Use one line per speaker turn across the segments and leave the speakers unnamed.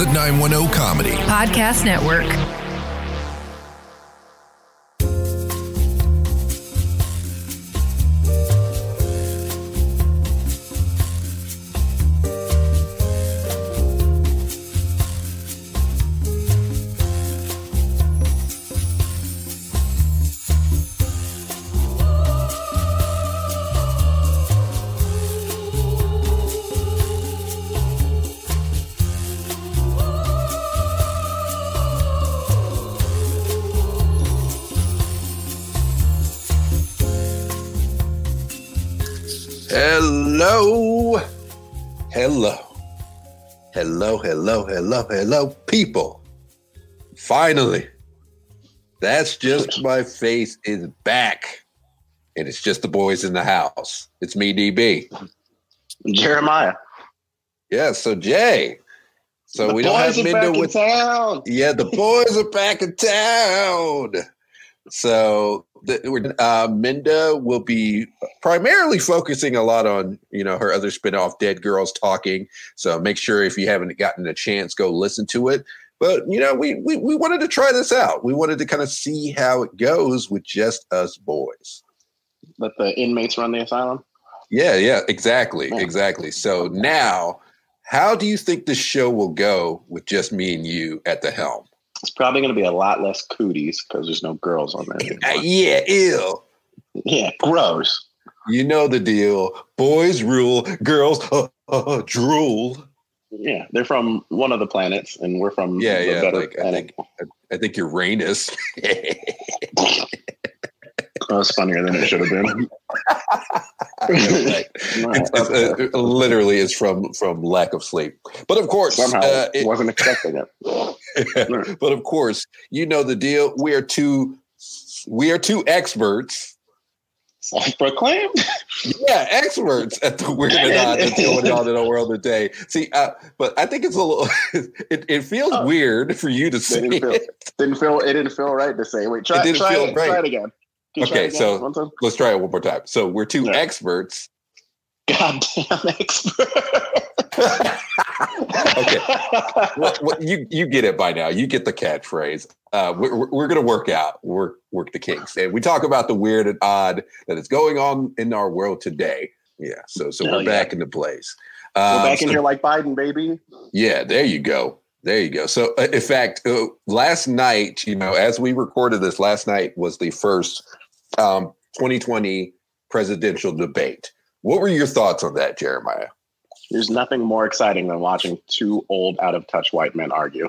The 910 Comedy
Podcast Network.
Hello, hello, hello, hello, people. Finally, that's just my face is back. And it's just the boys in the house. It's me, DB.
Jeremiah.
Yeah, so Jay. So
the
we don't have Minda
in
with
town.
Yeah, the boys are back in town. So uh, Minda will be primarily focusing a lot on you know her other spinoff, Dead Girls Talking. So make sure if you haven't gotten a chance, go listen to it. But you know, we we we wanted to try this out. We wanted to kind of see how it goes with just us boys.
Let the inmates run the asylum.
Yeah, yeah, exactly,
Yeah.
exactly. So now, how do you think the show will go with just me and you at the helm?
It's probably going to be a lot less cooties because there's no girls on there.
Uh,
anymore.
yeah, ill.
Yeah, gross.
You know the deal. Boys rule, girls uh, uh, drool.
Yeah, they're from one of the planets, and we're from
Yeah,
the
yeah,
better
like, I
think,
I think Uranus.
That was funnier than it should have been.
It's- it's, uh, literally is from from lack of sleep. But of course,
somehow
uh, it-
wasn't expecting it.
but of course, you know the deal. We are two we are two experts.
Self-proclaimed.
Yeah, experts at the weird and odd that's going on in our world today. See, uh, but I think it's a little. It, it feels
Oh.
weird for you to say.
didn't feel,
it.
didn't feel it didn't feel right to say. Wait, try,
didn't
try,
feel
it,
right.
try it again.
Okay, so- Let's try it one more time. So we're two
Yeah.
experts.
goddamn expert.
Okay. Well, well, you you get it by now. You get the catchphrase. Uh, we're we're- we're gonna work out work work the kinks, and we talk about the weird and odd that is going on in our world today. Yeah. So so
Hell
we're
yeah.
back into place.
We're
Um,
back in
so-
here like Biden, baby.
Yeah, there you go. There you go. So, uh, in fact, uh, last night, you know, as we recorded this, last night was the first um, 2020 presidential debate. What were your thoughts on that, Jeremiah?
There's nothing more exciting than watching two old, out of touch white men argue.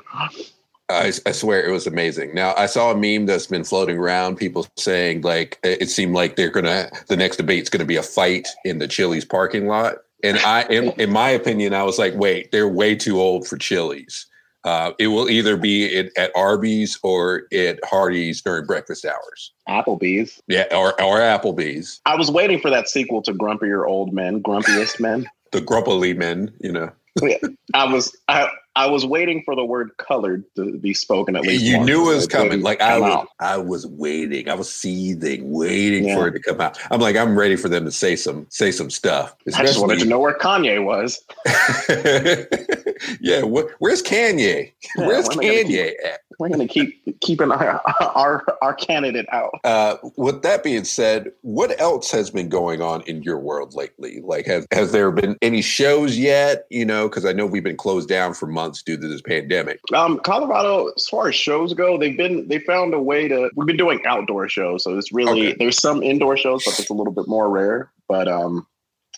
I, I swear it was amazing. Now, I saw a meme that's been floating around, people saying like it seemed like they're gonna the next debate's gonna be a fight in the Chili's parking lot. And I, in, in my opinion, I was like, wait, they're way too old for Chili's. Uh, it will either be at, at Arby's or at Hardee's during breakfast hours.
Applebee's.
Yeah, or, or Applebee's,
I was waiting for that sequel to Grumpier Old Men, Grumpiest Men.
the Grumpily men, you know.
I was I, I was waiting for the word colored to be spoken at least.
You
once,
knew it was coming. Like I was,
out.
I was waiting. I was seething, waiting
Yeah.
for it to come out. I'm like, I'm ready for them to say some, say some stuff.
I just wanted to know where Kanye was.
yeah, wh- where's Kanye?
Yeah,
where's Kanye at?
We're gonna keep keeping our our, our candidate out.
Uh, with that being said, what else has been going on in your world lately? Like, has has there been any shows yet? You know, because I know we've been closed down for months due to this pandemic.
Um, Colorado, as far as shows go, they've been they found a way to. We've been doing outdoor shows, so it's really
Okay.
there's some indoor shows, but it's a little bit more rare. But um,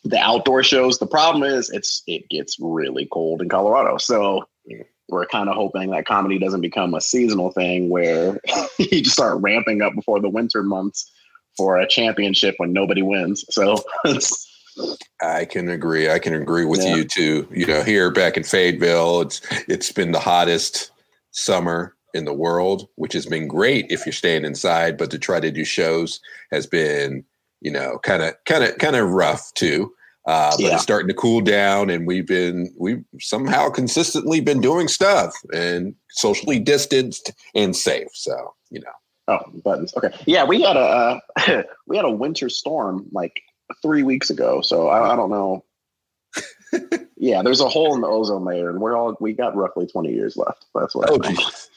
the outdoor shows, the problem is it's it gets really cold in Colorado, so we're kind of hoping that comedy doesn't become a seasonal thing where you just start ramping up before the winter months for a championship when nobody wins. So
I can agree. I can agree with
Yeah.
you too. You know, here back in Fayetteville, it's it's been the hottest summer in the world, which has been great if you're staying inside. But to try to do shows has been, you know, kind of kind of kind of rough too. Uh, but
Yeah.
it's starting to cool down, and we've been we've somehow consistently been doing stuff and socially distanced and safe. So you know,
Oh, buttons. Okay. Yeah, we had a uh, we had a winter storm like three weeks ago. So I, I don't know. yeah, there's a hole in the ozone layer, and we're all we got roughly 20 years left. That's what.
Oh,
I think.
geez.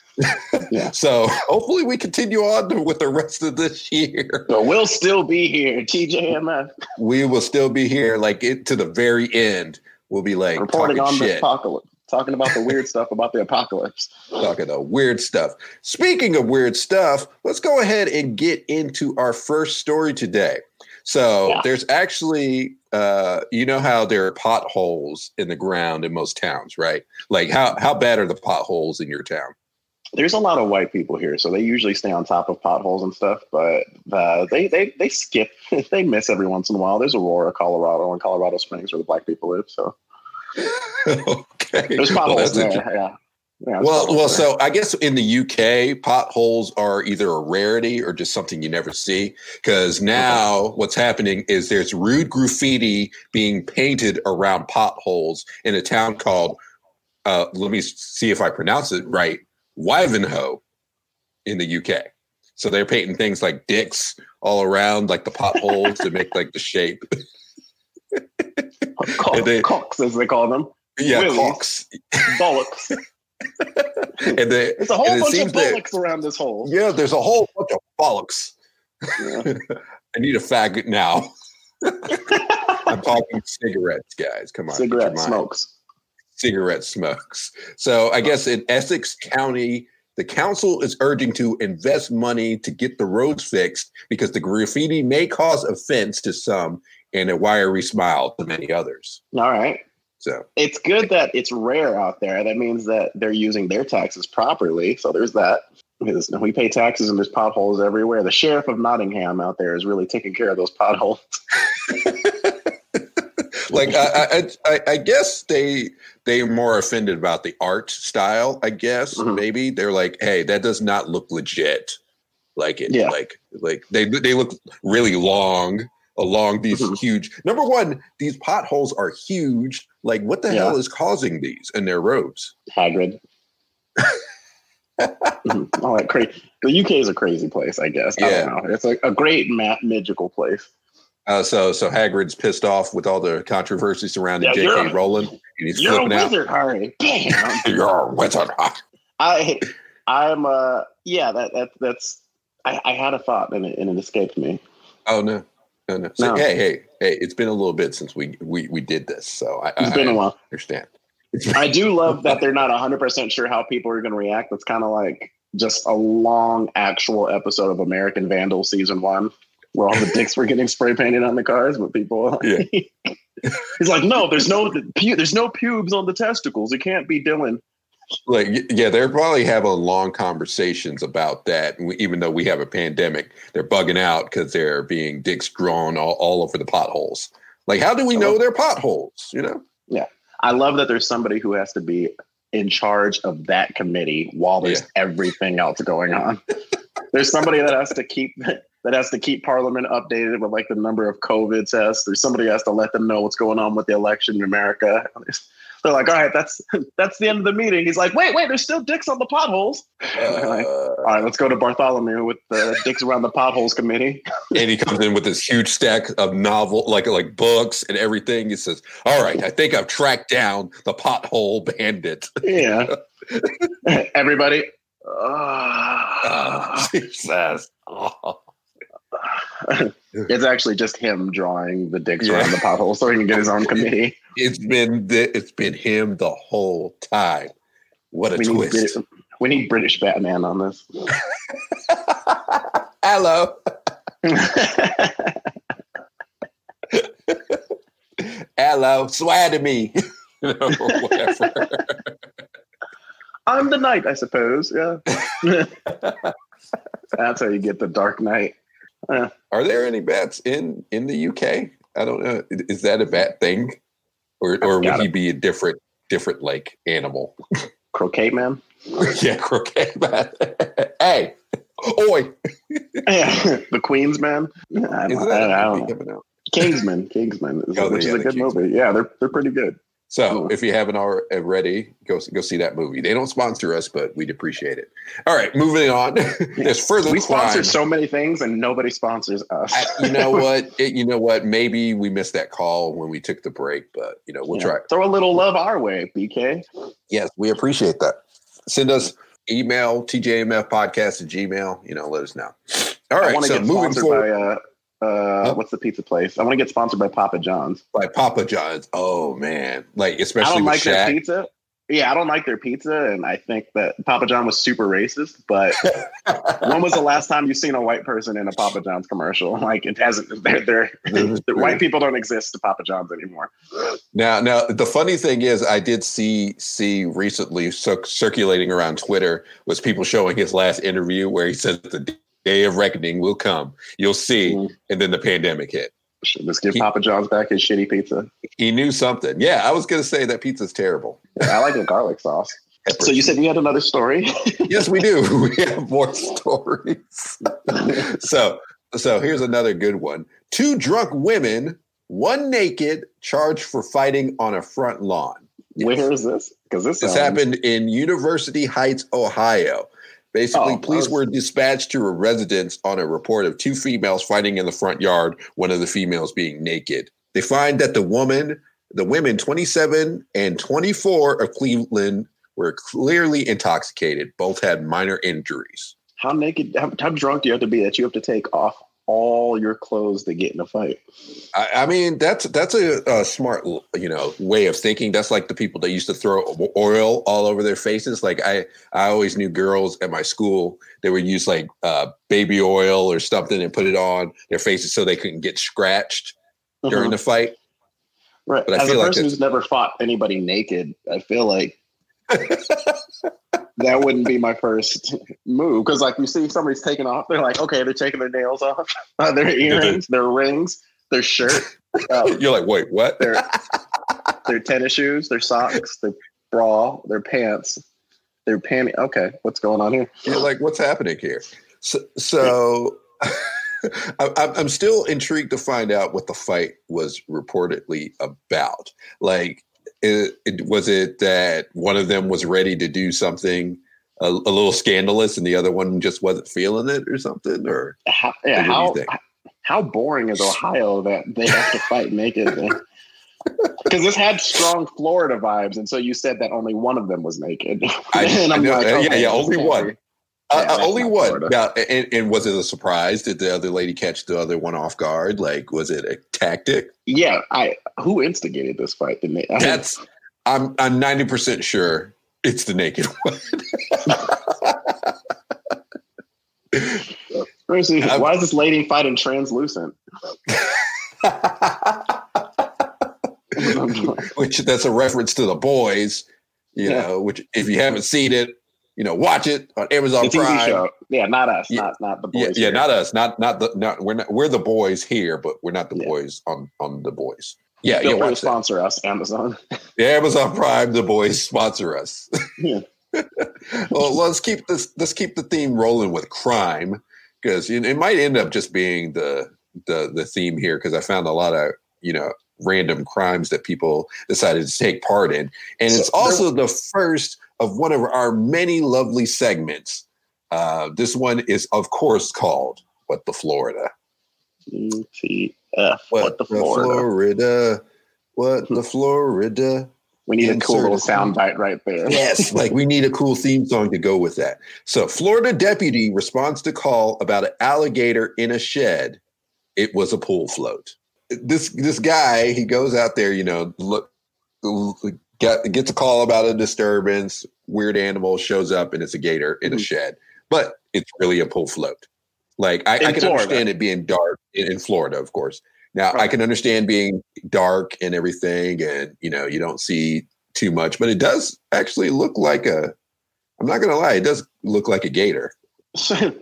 Yeah.
So hopefully we continue on with the rest of this year.
So we'll still be here, TJMF,
We will still be here, like it to the very end. We'll be like
reporting
talking
on the apocalypse, talking about the weird stuff about the apocalypse.
talking the weird stuff. Speaking of weird stuff, let's go ahead and get into our first story today. So
Yeah.
there's actually, uh, you know how there are potholes in the ground in most towns, right? Like how how bad are the potholes in your town?
There's a lot of white people here, so they usually stay on top of potholes and stuff. But uh, they they they skip, they miss every once in a while. There's Aurora, Colorado, and Colorado Springs where the black people live. So
okay,
there's
Well,
potholes
that's
there. Yeah. Yeah,
Well, well,
there.
so I guess in the UK, potholes are either a rarity or just something you never see. Because now what's happening is there's rude graffiti being painted around potholes in a town called, uh, let me see if I pronounce it right, Wivenhoe in the UK. So they're painting things like dicks all around, like the potholes to make like the shape.
Cock-
they-
cocks, as they call them,
Yeah,
Willies.
cocks.
bollocks.
And they,
There's a whole bunch of
seems that-
bollocks around this hole.
yeah, there's a whole bunch of bollocks.
Yeah.
I need a faggot now. I'm talking cigarettes, guys. Come on.
Cigarette smokes.
Cigarette smokes. So I guess in Essex County, the council is urging to invest money to get the roads fixed because the graffiti may cause offense to some and a wiry smile to many others.
All right.
So
It's good that it's rare out there. That means that they're using their taxes properly. So there's that. Because we pay taxes and there's potholes everywhere. The sheriff of Nottingham out there is really taking care of those potholes.
like I, I, I, I guess they they're more offended about the art style. I guess
Mhm.
maybe they're like, hey, that does not look legit. Like it,
Yeah.
like like they they look really long along these
Mhm.
huge. Number one, these potholes are huge. Like, what the
Yeah.
hell is causing these in their roads?
Hagrid. Mhm. All that crazy. The UK is a crazy place, I guess. I
Yeah.
don't know. It's a, a great ma- magical place.
Uh, so so Hagrid's pissed off with all the controversy surrounding
Yeah,
J.K.
a-
Rowling, and he's
You're a
flipping out.
wizard, Harry. Bam.
You're a wizard.
I, I'm. Uh, yeah. That that that's. I, I had a thought and it, and it escaped me.
Oh no, no, no. So,
No.
Hey, hey, hey! It's been a little bit since we we we did this, so I,
It's
I,
been
I
a while.
understand.
I do love that they're not 100% sure how people are going to react. It's kind of like just a long actual episode of American Vandal season one, where all the dicks were getting spray painted on the cars, but people.
Yeah.
He's like, no, there's no there's no pubes on the testicles. It can't be Dylan.
Like, yeah, they're probably having long conversations about that. We- Even though we have a pandemic, they're bugging out because they're being dicks drawn all, all over the potholes. Like, how do we know they're potholes? You know?
Yeah, I love that there's somebody who has to be in charge of that committee while there's
Yeah.
everything else going on. there's somebody that has to keep that has to keep Parliament updated with like the number of COVID tests. There's somebody who has to let them know what's going on with the election in America. They're like, all right, that's that's the end of the meeting. He's like, wait, wait, there's still dicks on the potholes.
Uh,
All right, let's go to Bartholomew with the dicks around the potholes committee.
and he comes in with this huge stack of novel, like like books and everything. He says, "All right, I think I've tracked down the pothole bandit."
Yeah. Everybody.
Oh. Jesus. Oh.
It's actually just him drawing the dicks
Yeah.
around the pothole so he can get his own committee.
It's been the, it's been him the whole time. What a
We need,
twist!
Brit- we need British Batman on this.
Hello, hello, swear to me. You know, whatever.
I'm the knight, I suppose. Yeah. That's how you get the Dark Knight.
Are there any bats in in the UK? I don't know. Is that a bat thing, or or would he be a different different like animal?
Croquet Man.
yeah, croquet bat. hey, oi!
Yeah. the Queen's Man. I don't, I don't know. Kingsman. Kingsman, is,
Oh,
which
yeah,
is a good
Kingsman.
movie. Yeah, they're they're pretty good.
So if you haven't already, go go see that movie. They don't sponsor us, but we'd appreciate it. All right, moving on. There's further
We sponsor so many things, and nobody sponsors us.
I- you know what? It- you know what? Maybe we missed that call when we took the break, but you know we'll
know,
try.
Throw a little love our way, BK.
Yes, we appreciate that. Send us email tjmf podcast at gmail. You know, let us know. All right, I
want to
so
get
moving forward
by uh, uh,
Huh?
what's the pizza place? I want to get sponsored by Papa John's.
by Papa John's. Oh man, like
I
especially
don't
with
like their pizza. Yeah, I don't like their pizza, and I think that Papa John was super racist. But when was the last time you've seen a white person in a Papa John's commercial? Like it hasn't. They're, they're, the white people don't exist to Papa John's anymore.
Now, now the funny thing is, I did see see recently cir- circulating around Twitter was people showing his last interview where he says the day of reckoning will come. You'll see,
Mm.
and then the pandemic hit.
Let's give
He-
Papa John's back his shitty pizza.
He knew something. Yeah, I was going to say that pizza's terrible.
I like the garlic sauce. So you said you had another story?
yes, we do. We have more stories. so, so here's another good one. Two drunk women, one naked, charged for fighting on a front lawn.
Where is this? Because this,
This
sounds-
happened in University Heights, Ohio. Basically,
Oh,
police
was-
were dispatched to a residence on a report of two females fighting in the front yard, one of the females being naked. They find that the woman, the women 27 and 24 of Cleveland were clearly intoxicated. Both had minor injuries.
How naked? How, how drunk do you have to be that you have to take off all your clothes to get in a fight?
I, I mean, that's that's a, a smart, you know, way of thinking. That's like the people that used to throw oil all over their faces. Like I, I always knew girls at my school they would use like uh, baby oil or something and put it on their faces so they couldn't get scratched during
Mhm.
the fight.
Right.
But I
As
feel
a
like
person
that's-
who's never fought anybody naked, I feel like that wouldn't be my first move. Because like you see somebody's taking off, they're like, okay, they're taking their nails off, uh, their earrings, their rings, their shirt, uh,
You're like, wait, what?
their their tennis shoes, their socks, their bra, their pants, their panty. Okay, what's going on here?
You're like, what's happening here? So, so I, I'm I'm still intrigued to find out what the fight was reportedly about. Like, it, it, was it that one of them was ready to do something a, a little scandalous, and the other one just wasn't feeling it, or something? Or
How, yeah,
What do you
how how boring is Ohio that they have to fight naked? Because this had strong Florida vibes, and so you said that only one of them was naked.
I-
and
I know, uh, yeah,
okay,
yeah, only one. Uh, only one.
Florida.
Now, and, and was it a surprise? Did the other lady catch the other one off guard? Like, was it a tactic?
Yeah, I who instigated this fight? The na-
That's I'm I'm ninety percent sure it's the naked one.
Seriously, why is this lady fighting translucent?
which that's a reference to the boys, you
Yeah.
know. Which if you haven't seen it, you know, watch it on Amazon Prime.
show. Yeah, not us,
Yeah.
not not the
Yeah,
boys.
yeah,
here.
not us, not not the not we're not we're the boys here, but we're not the
Yeah.
boys on on the boys. Yeah,
Feel
yeah,
free to sponsor us, Amazon.
The Amazon Prime, the boys sponsor us.
Yeah.
well, let's keep this. Let's keep the theme rolling with crime because it might end up just being the the the theme here because I found a lot of you know random crimes that people decided to take part in, and
So
it's also the first of one of our many lovely segments. Uh, this one is, of course, called "What the Florida."
ETF. What, the Florida?
Florida? What the Florida?
We need a cool little
Insert.
sound bite right there.
Yes, like we need a cool theme song to go with that. So, Florida deputy responds to call about an alligator in a shed. It was a pool float. This this guy, he goes out there, you know, look, get, gets a call about a disturbance. Weird animal shows up, and it's a gator in a
Mhm.
shed, but it's really a pool float. Like I, I can
Florida.
understand it being dark in, in Florida, of course. Now I can understand being dark and everything, and you know you don't see too much, but it does actually look like a. I'm not gonna lie, it does look like a gator.
well,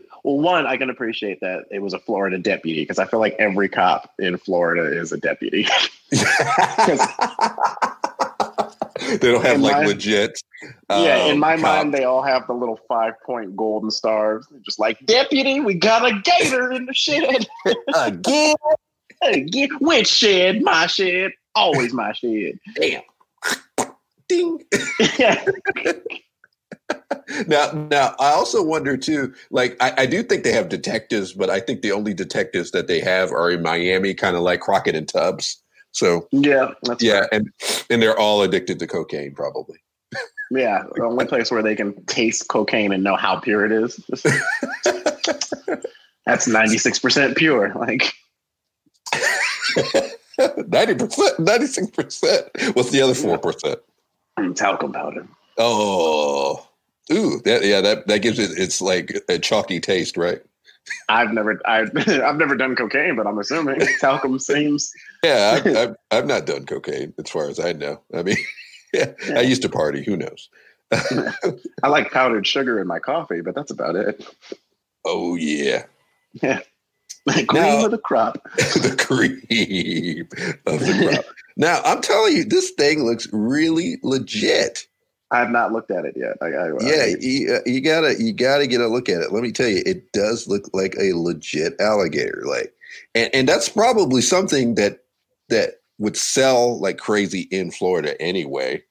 one, I can appreciate that it was a Florida deputy because I feel like every cop in Florida is a deputy.
they don't have
In
like
my-
legit.
yeah, in
um,
my
cop-
mind, they all have the little five point golden stars. They're just like, deputy, we got a gator in the shed.
again.
Get- Which shed? My shed. Always my shed.
Damn. ding. now, now I also wonder too. Like, I, I, do think they have detectives, but I think the only detectives that they have are in Miami, kind of like Crockett and Tubbs. So
yeah,
yeah, right. and and they're all addicted to cocaine, probably.
Yeah, the only place where they can taste cocaine and know how pure it is. That's ninety six percent pure. Like
ninety percent, ninety six percent. What's the other four percent?
Mm, talcum powder.
Oh, ooh, that yeah, that that gives it it's like a chalky taste, right?
I've never I've I've never done cocaine, but I'm assuming talcum seems.
Yeah, I've, I've, I've not done cocaine as far as I know. I mean, yeah, yeah. I used to party. Who knows?
I like powdered sugar in my coffee, but that's about it.
Oh yeah,
yeah. The cream now, of the crop.
the cream of the crop. now I'm telling you, this thing looks really legit.
I have not looked at it yet. I, I,
yeah, I, you, uh, you, gotta you gotta get a look at it. Let me tell you, it does look like a legit alligator. Like, and, and that's probably something that that would sell like crazy in Florida anyway.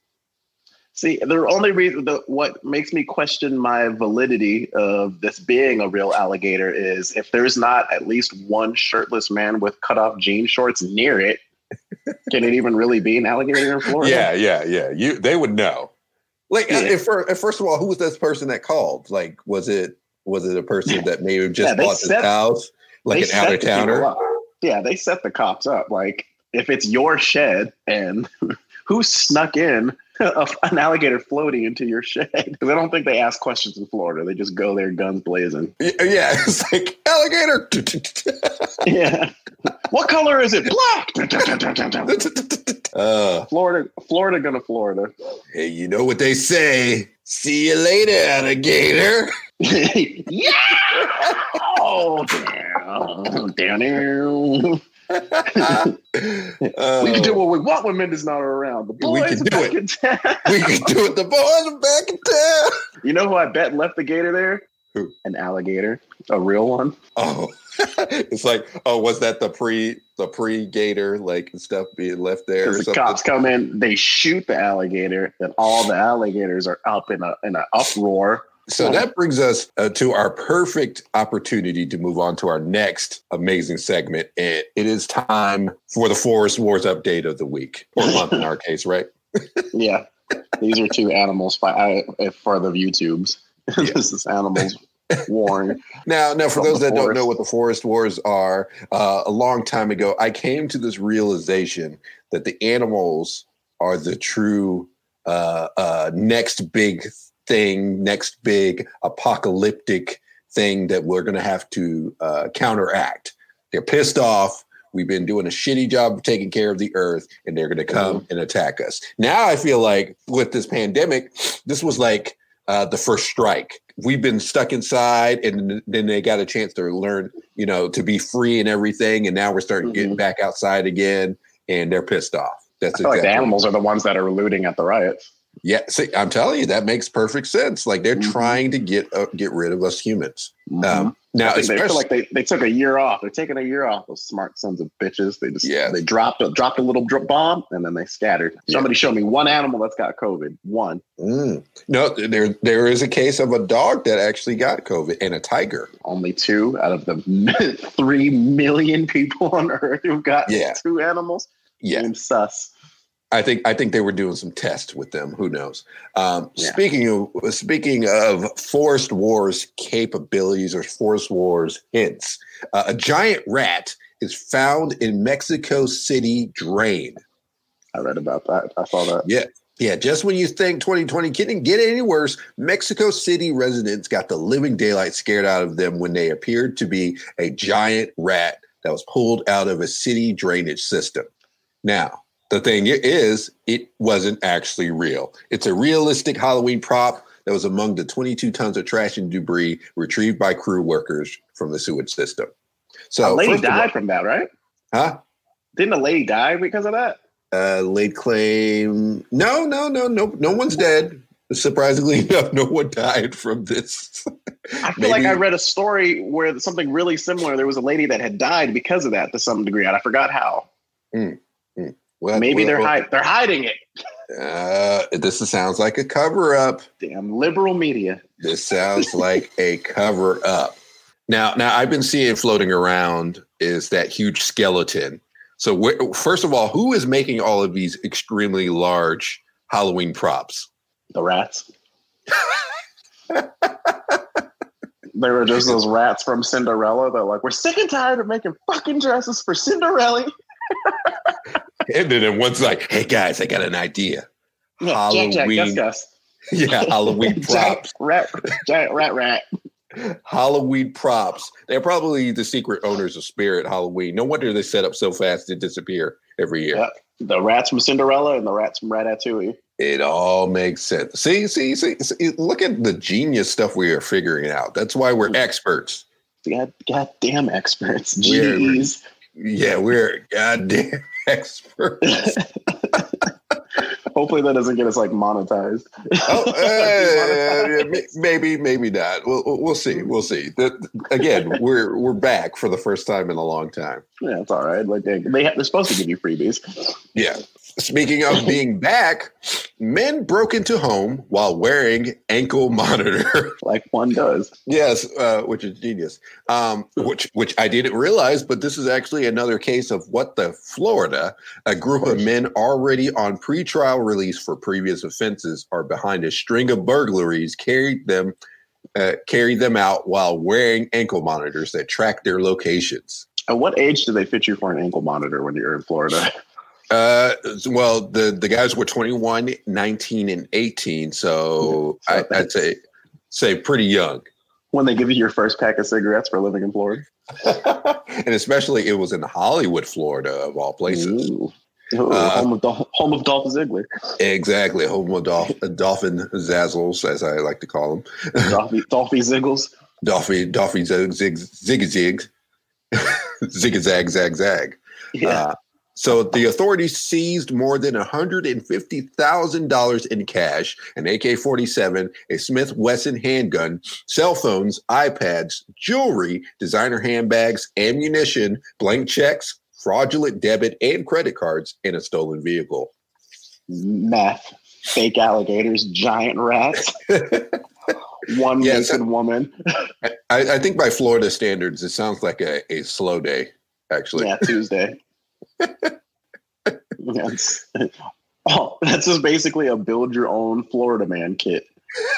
See, the only reason the, what makes me question my validity of this being a real alligator is if there's not at least one shirtless man with cut off jean shorts near it. can it even really be an alligator in Florida?
Yeah, yeah, yeah. You they would know. Like, yeah. if, first of all, who was this person that called? Like, was it was it a person that may have just yeah, bought set, this house, like an out of towner?
Yeah, they set the cops up. Like, if it's your shed and who snuck in an alligator floating into your shed. Because I don't think they ask questions in Florida. They just go there guns blazing.
Yeah, it's like alligator.
yeah. What color is it? Black. uh, Florida, Florida, gonna Florida.
Hey, you know what they say? See you later, alligator.
yeah. Oh, damn. Down there uh, we can do uh, what we want when Minda's not around. The boys we can do it.
we can do it. The boys are back in town.
You know who I bet left the gator there?
Who?
An alligator, a real one.
Oh, it's like, oh, was that the pre the pre gator like stuff being left there?
the something? cops come in, they shoot the alligator, then all the alligators are up in a in an uproar
so that brings us uh, to our perfect opportunity to move on to our next amazing segment. It, it is time for the Forest Wars update of the week or month in our case, right?
yeah. These are two animals for, for the YouTubes. Yeah. this is animals warring.
now, now, for those that forest. don't know what the Forest Wars are, uh, a long time ago, I came to this realization that the animals are the true uh, uh, next big thing, next big apocalyptic thing that we're going to have to uh, counteract. They're pissed off. We've been doing a shitty job of taking care of the earth, and they're going to come mm-hmm. and attack us. Now, I feel like with this pandemic, this was like uh, the first strike. We've been stuck inside, and then they got a chance to learn, you know, to be free and everything. And now we're starting mm-hmm. getting back outside again, and they're pissed off.
That's exactly. like the animals are the ones that are looting at the riots.
Yeah, see, I'm telling you, that makes perfect sense. Like they're mm-hmm. trying to get uh, get rid of us humans. Mm-hmm. Um, now,
they feel like they, they took a year off. They're taking a year off. Those smart sons of bitches. They just yeah. they dropped a, dropped a little drop bomb and then they scattered. Yeah. Somebody show me one animal that's got COVID. One.
Mm. No, there there is a case of a dog that actually got COVID and a tiger.
Only two out of the three million people on Earth who got yeah. two animals.
Yeah,
sus.
I think I think they were doing some tests with them. Who knows? Um, yeah. Speaking of speaking of Forest Wars capabilities or Forest Wars hints, uh, a giant rat is found in Mexico City drain.
I read about that. I saw that.
Yeah. Yeah, just when you think 2020 couldn't get any worse, Mexico City residents got the living daylight scared out of them when they appeared to be a giant rat that was pulled out of a city drainage system. Now, the thing is, it wasn't actually real. It's a realistic Halloween prop that was among the 22 tons of trash and debris retrieved by crew workers from the sewage system.
So a lady died all, from that, right?
Huh?
Didn't a lady die because of that?
Uh, late claim. No, no, no, no. No one's dead. Surprisingly enough, no one died from this.
I feel Maybe. like I read a story where something really similar. There was a lady that had died because of that to some degree, and I forgot how.
Mm,
Well, Maybe well, they're hide- they're hiding it.
Uh, this sounds like a cover up.
Damn liberal media.
This sounds like a cover up. Now, now I've been seeing floating around is that huge skeleton. So, wh- first of all, who is making all of these extremely large Halloween props?
The rats. they were just those rats from Cinderella They're like we're sick and tired of making fucking dresses for Cinderella.
and then one's like, "Hey guys, I got an idea."
Yeah, Halloween, Jack, Jack, Gus, Gus.
yeah, Halloween props,
rat, giant rat, rat.
Halloween props. They're probably the secret owners of Spirit Halloween. No wonder they set up so fast to disappear every year. Yep.
The rats from Cinderella and the rats from Ratatouille.
It all makes sense. See, see, see, see, look at the genius stuff we are figuring out. That's why we're experts.
God, goddamn experts. Jeez.
We're, yeah, we're goddamn experts.
Hopefully that doesn't get us like monetized.
oh, uh, maybe, maybe not. We'll, we'll see. We'll see. The, again, we're we're back for the first time in a long time.
Yeah, it's all right. Like they, they have, they're supposed to give you freebies.
Yeah, Speaking of being back, men broke into home while wearing ankle monitor,
like one does.
Yes, uh, which is genius. Um, which which I didn't realize, but this is actually another case of what the Florida. A group of men already on pretrial release for previous offenses are behind a string of burglaries. Carried them. Uh, carried them out while wearing ankle monitors that track their locations.
At what age do they fit you for an ankle monitor when you're in Florida?
Uh, well, the the guys were 21, 19, and 18. So I, would say say pretty young.
When they give you your first pack of cigarettes for living in Florida,
and especially it was in Hollywood, Florida, of all places. Ooh.
Ooh, uh, home, of Dolph, home of Dolph Ziggler.
Exactly, home of Dolph, Dolphin Zazzles, as I like to call him.
Dolphy, Dolphy Ziggles.
Dolphy, Dolphy Zig, Zig, Zig, Zig, Zig, Zag, Zag, Zag. Yeah. Uh, so the authorities seized more than $150,000 in cash, an AK-47, a Smith Wesson handgun, cell phones, iPads, jewelry, designer handbags, ammunition, blank checks, fraudulent debit and credit cards, and a stolen vehicle.
Meth, fake alligators, giant rats. One yes, naked woman.
I, I, think by Florida standards, it sounds like a, a slow day, actually.
Yeah, Tuesday that's, oh, that's just basically a build your own Florida man kit.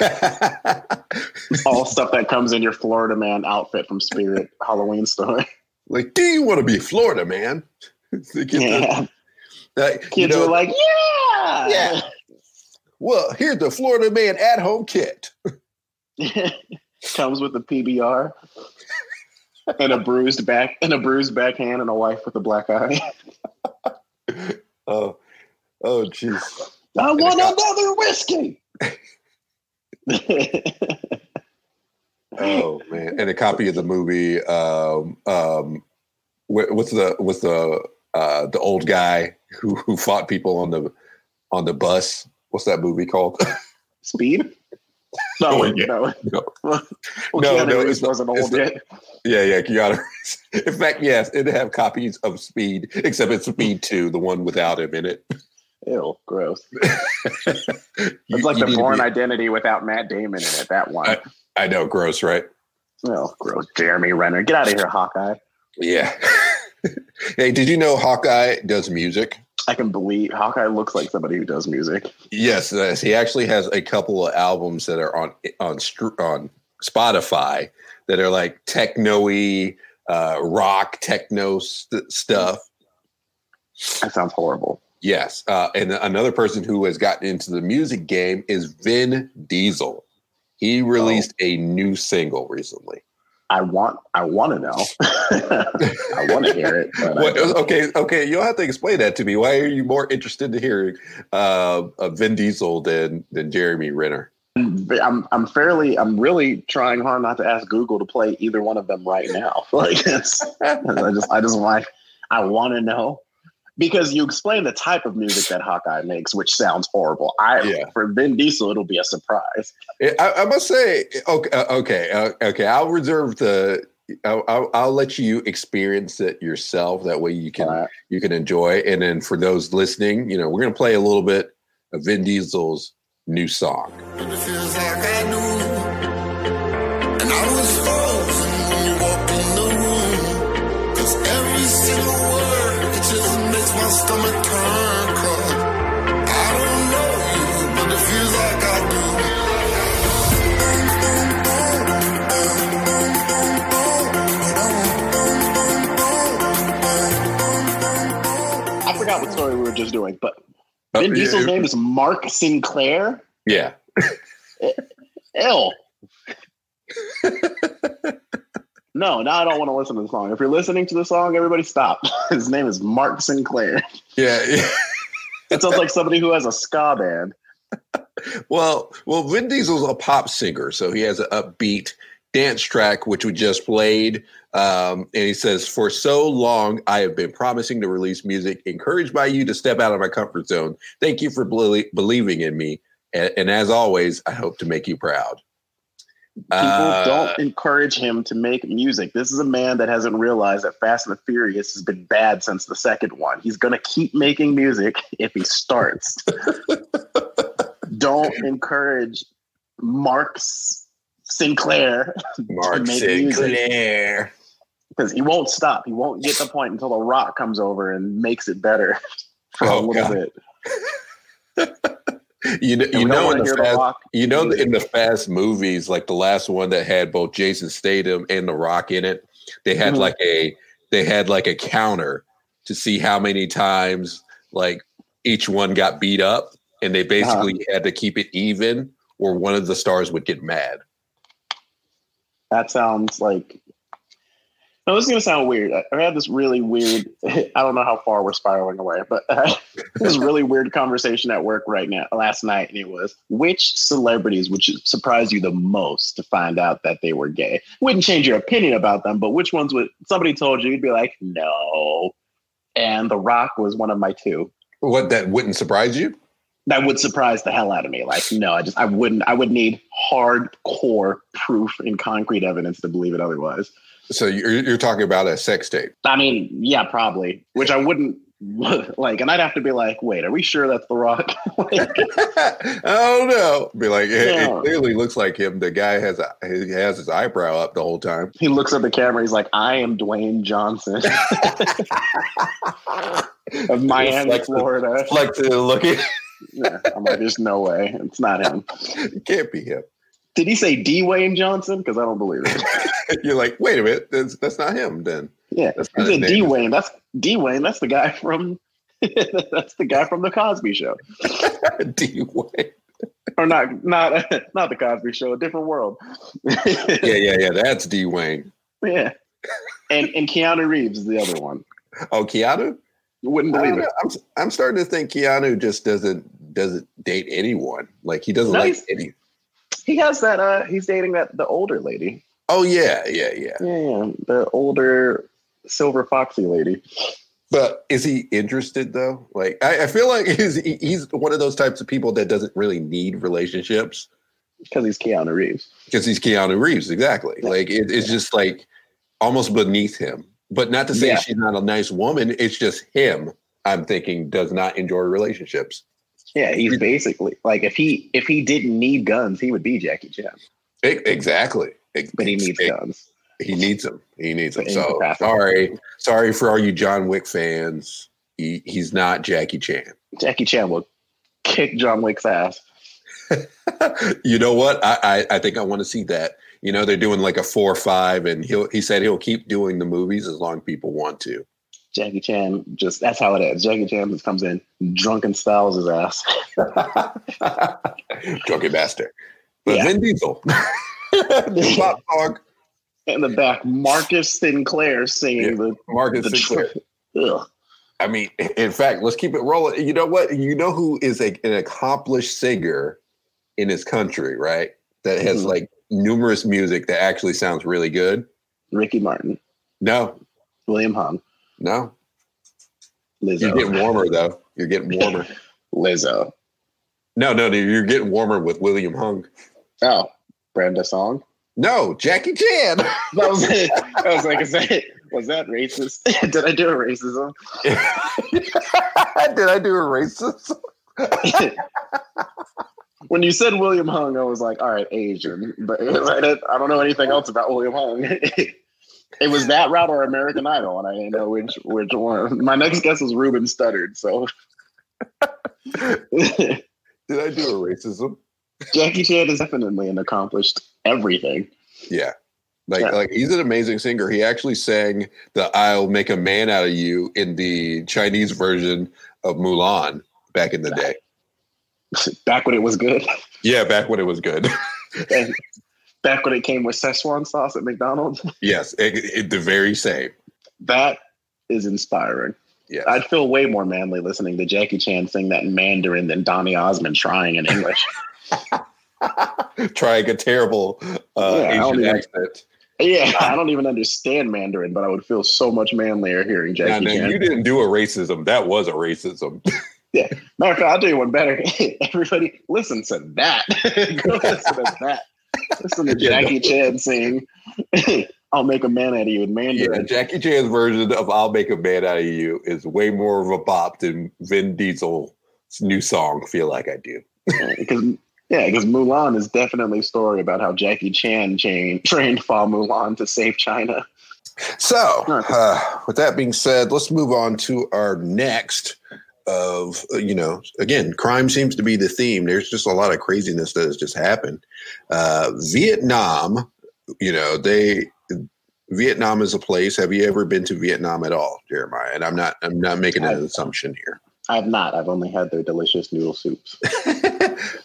All stuff that comes in your Florida man outfit from Spirit Halloween store.
Like, do you want to be Florida man?
yeah. uh, Kids you know, are like, yeah,
yeah. Well, here's the Florida man at home kit.
Comes with a PBR and a bruised back and a bruised backhand and a wife with a black eye.
oh, oh, jeez.
I want another whiskey.
oh man, and a copy of the movie. Um, um, what's the what's the uh, the old guy who who fought people on the on the bus? What's that movie called?
Speed. No, oh, yeah. no, no, well,
no,
no it wasn't old yet.
Yeah, yeah, Keanu. in fact, yes, it have copies of Speed, except it's Speed Two, the one without him in it.
Ew, gross. It's like the Bourne Identity without Matt Damon in it. That one.
I, I know, gross, right?
Oh, gross. Jeremy Renner, get out of here, Hawkeye.
Yeah. hey, did you know Hawkeye does music?
I can believe Hawkeye looks like somebody who does music.
Yes, yes, he actually has a couple of albums that are on on on Spotify that are like techno-y, uh, rock techno st- stuff.
That sounds horrible.
Yes, uh, and another person who has gotten into the music game is Vin Diesel. He released oh. a new single recently.
I want I want to know. I want to hear it.
What, okay, okay, you'll have to explain that to me. Why are you more interested in hearing uh, Vin Diesel than than Jeremy Renner?
I'm I'm fairly I'm really trying hard not to ask Google to play either one of them right now. Like it's, I just I just like I want to know because you explain the type of music that Hawkeye makes, which sounds horrible. I yeah. for Vin Diesel, it'll be a surprise.
I, I must say, okay, uh, okay, uh, okay. I'll reserve the. I'll, I'll, I'll, let you experience it yourself. That way, you can right. you can enjoy. And then for those listening, you know, we're gonna play a little bit of Vin Diesel's new song.
Just
doing, but
Oh,
Vin Diesel's
yeah,
name is Mark Sinclair.
Yeah.
Ill. no, now I don't want to listen to the song. If you're listening to the song, everybody stop. His name is Mark Sinclair.
Yeah. yeah.
It sounds like somebody who has a ska band.
Well, well, Vin Diesel's a pop singer, so he has an upbeat dance track which we just played. Um, and he says, "For so long, I have been promising to release music, encouraged by you to step out of my comfort zone. Thank you for belie- believing in me, and, and as always, I hope to make you proud."
People
Uh,
don't encourage him to make music. This is a man that hasn't realized that Fast and the Furious has been bad since the second one. He's going to keep making music if he starts. don't encourage Mark S- Sinclair
Mark. Sinclair.
because he won't stop. He won't get the point until The Rock comes over and makes it better for
Oh,
a little
God.
bit.
You know, you know, in the
hear The
fast, you know, in the fast movies, like the last one that had both Jason Statham and The Rock in it, they had
Mhm.
like a they had like a counter to see how many times like each one got beat up, and they basically
Uh-huh.
had to keep it even, or one of the stars would get mad.
That sounds like. No, this is gonna sound weird. I I had this really weird. I don't know how far we're spiraling away, but uh, this really weird conversation at work right now, last night, and it was which celebrities would surprise you the most to find out that they were gay? Wouldn't change your opinion about them, but which ones would somebody told you you'd be like, no. And The Rock was one of my two.
What that wouldn't surprise you?
That would surprise the hell out of me. Like, no, I just I wouldn't. I would need hardcore proof and concrete evidence to believe it otherwise.
So you're, you're talking about a sex tape.
I mean, yeah, probably. Which I wouldn't like, and I'd have to be like, wait, are we sure that's the Rock? like,
oh no! Be like, it, it clearly looks like him. The guy has a, he has his eyebrow up the whole time.
he looks at the camera. He's like, I am Dwayne Johnson of Miami, Florida.
Like to look at,
Yeah, I'm like, there's no way. It's not him.
it can't be him.
Did he say Dwayne Johnson? Because I don't believe it.
You're like, wait a minute, that's, that's not him. Then
Yeah,
That's
he said. Dwayne. That's Dwayne. That's the guy from. that's the guy from the Cosby Show,
D Wayne.
or not? Not not the Cosby Show. A different world.
Yeah, yeah, yeah. That's D Wayne.
yeah, and and Keanu Reeves is the other one.
Oh, Keanu.
You wouldn't believe it.
I'm, I'm starting to think Keanu just doesn't doesn't date anyone. Like he doesn't
No,
like any.
He has that. uh He's dating that the older lady.
Oh yeah, yeah, yeah.
Yeah, yeah, the older silver foxy lady.
But is he interested though? Like I, I feel like he's he's one of those types of people that doesn't really need relationships
Because he's Keanu Reeves.
because he's Keanu Reeves. Exactly.
Yeah.
Like it, it's just like almost beneath him. But not to say
Yeah.
she's not a nice woman. It's just him. I'm thinking does not enjoy relationships.
Yeah, he's basically like if he if he didn't need guns, he would be Jackie Chan.
Exactly. Ex-
But he needs
ex-
guns.
He needs them. He needs them. So sorry, sorry for all you John Wick fans. He, he's not Jackie Chan.
Jackie Chan will kick John Wick's ass.
you know what? I, I I think I want to see that. You know, they're doing like a four or five, and he'll he said he'll keep doing the movies as long as people want to.
Jackie Chan just that's how it is. Jackie Chan just comes in drunken styles his ass.
Drunken bastard. But
Yeah.
Vin Diesel. the song.
In the back, Marcus Sinclair singing the,
Marcus
the
Sinclair. I mean, in fact, let's keep it rolling. You know what? You know who is a, an accomplished singer in his country, right? That has
Mhm.
like numerous music that actually sounds really good.
Ricky Martin,
No,
William Hung,
no.
Lizzo.
You're getting warmer though. You're getting warmer.
Lizzo.
no, no, no. You're getting warmer with William Hung.
Oh, Brenda Song.
No, Jackie Chan.
That was it. I was like, is that was that racist? Did I do a racism?
Did I do a racist?
When you said William Hung, I was like, all right, Asian. But I don't know anything else about William Hung. it was that route or American Idol, and I didn't know which which one. My next guess was Ruben Studdard. So,
did I do a racism?
Jackie Chan is definitely an accomplished everything.
Yeah. Like, yeah. like he's an amazing singer. He actually sang the "I'll Make a Man Out of You" in the Chinese version of Mulan back in the day.
Back when it was good.
Yeah, back when it was good.
back when it came with Szechuan sauce at McDonald's.
Yes, it, it, the very same.
That is inspiring.
Yeah,
I'd feel way more manly listening to Jackie Chan sing that in Mandarin than Donny Osmond trying in English.
trying a terrible uh, yeah, Asian accent.
Yeah, I don't even understand Mandarin, but I would feel so much manlier hearing Jackie now, now, Chan.
You didn't do a racism. That was a racism.
Yeah. Matter of fact, I'll tell you one better. Everybody listen to that. Go listen to that. Listen to Jackie Chan sing I'll make a man out of you in Mandarin.
Yeah, Jackie Chan's version of I'll make a man out of you is way more of a bop than Vin Diesel's new song, Feel Like I Do.
Because yeah, because Mulan is definitely a story about how Jackie Chan chain, trained Fa Mulan to save China.
So, uh, with that being said, let's move on to our next of uh, you know again crime seems to be the theme. There's just a lot of craziness that has just happened. Uh, vietnam you know they vietnam is a place. Have you ever been to vietnam at all jeremiah? And i'm not i'm not making an I've, assumption here.
I've not. I've only had their delicious noodle soups.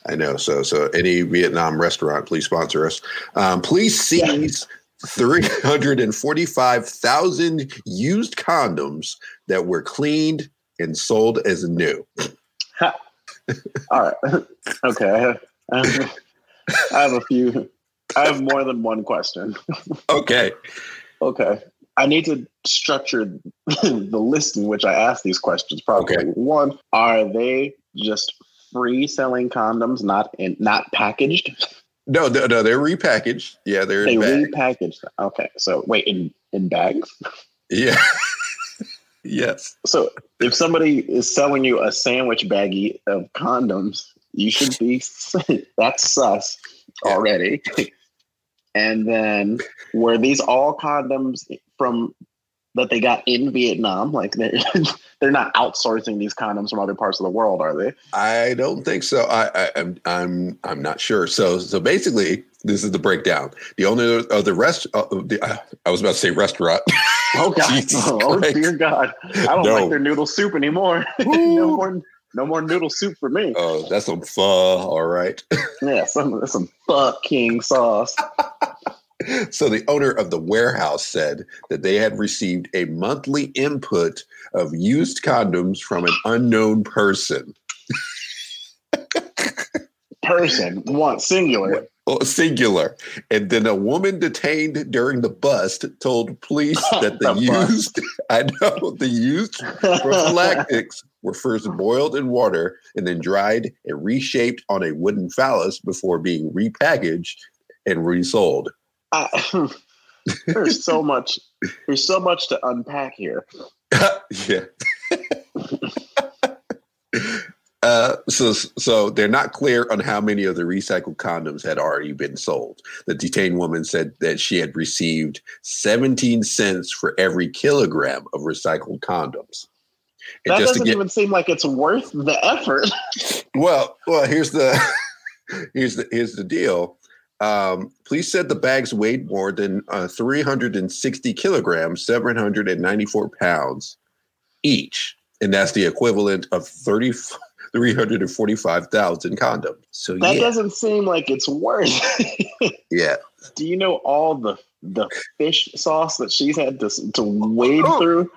I know. So, so any Vietnam restaurant, please sponsor us. Um, please seize 345,000 used condoms that were cleaned and sold as new.
All right. Okay. I have, I have, I have a few. I have more than one question.
Okay.
okay. I need to structure the list in which I ask these questions properly. Okay. One, are they just free selling condoms, not in, not packaged?
No, no, no, they're repackaged. Yeah, they're
they repackaged. Okay, so wait in in bags.
Yeah. yes.
So if somebody is selling you a sandwich baggie of condoms, you should be that's sus already. and then were these all condoms from that they got in Vietnam? Like they're they're not outsourcing these condoms from other parts of the world, are they?
I don't think so. I, I am I'm, I'm I'm not sure. So so basically, this is the breakdown. The only of the rest, uh, the, uh, I was about to say restaurant.
Oh God! oh, oh dear God! I don't no. like their noodle soup anymore. no more. No more noodle soup for me.
Oh, that's some pho, all right.
yeah, some some fucking sauce.
So the owner of the warehouse said that they had received a monthly input of used condoms from an unknown person.
person, one singular.
Singular. And then a woman detained during the bust told police that the, the used, I know, the used prophylactics were first boiled in water and then dried and reshaped on a wooden phallus before being repackaged and resold.
Uh, there's so much. There's so much to unpack here.
yeah. Uh, so, so they're not clear on how many of the recycled condoms had already been sold. The detained woman said that she had received 17 cents for every kilogram of recycled condoms.
And that doesn't get, even seem like it's worth the effort.
well, well, here's the here's the here's the deal. Um, police said the bags weighed more than uh, 360 kilograms, 794 pounds each. And that's the equivalent of 30, 345,000 condoms. So
that
yeah.
doesn't seem like it's worth.
yeah.
Do you know all the the fish sauce that she's had to, to wade through?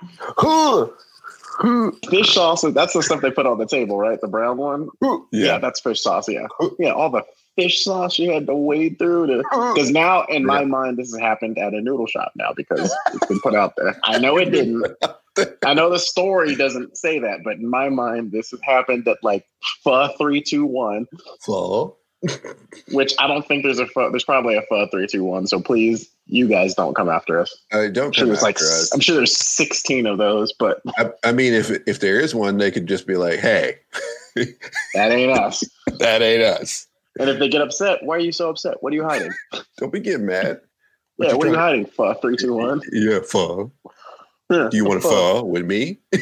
fish sauce, that's the stuff they put on the table, right? The brown one? Yeah, yeah that's fish sauce. Yeah. Yeah, all the fish sauce you had to wade through to because now in my mind this has happened at a noodle shop now because it's been put out there. I know it didn't. I know the story doesn't say that, but in my mind this has happened at like pho three two one.
Pho.
Which I don't think there's a pho, there's probably a pho three two one. So please, you guys don't come after us.
Uh, don't come after
like,
us.
I'm sure there's 16 of those, but
I, I mean, if if there is one, they could just be like, "Hey,
That ain't us.
that ain't us.
And if they get upset, why are you so upset? What are you hiding?
Don't be getting mad. What
yeah,
you
what are you hiding? Fuck, three, two, one.
Yeah, fall.
Yeah,
Do you want to fall with me?